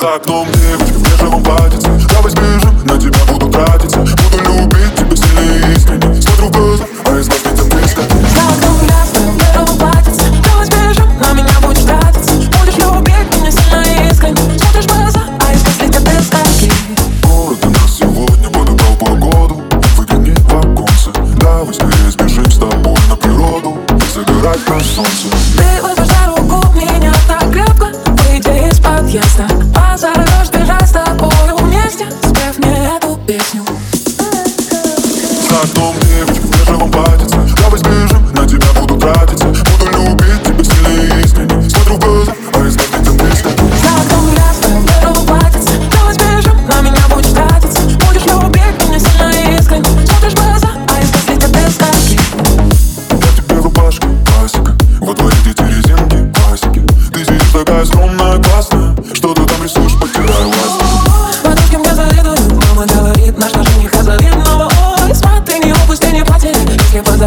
За окном девочка в бежевом платьице Давай сбежим, на тебя буду тратиться Буду любить тебя сильно и искренне. Смотрю в глаза, а из глаз виден близко. За окном я в твоем бежевом платьице Давай сбежим, на меня будешь тратиться Будешь любить меня сильно и искренне. Смотришь в глаза, а из глаз летят искорки Город у нас сегодня подобрал погоду. Выгляни в оконце. Давай скорее сбежим с тобой на природу. Загорать на солнце. Ты возьмешь за руку меня так крепко Выйди из подъезда Окном девочка в бежевом платьице. Давай сбежим, на тебя буду тратиться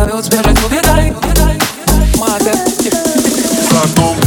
Prawie odbierać, mówię dalej, mówię dalej, mówię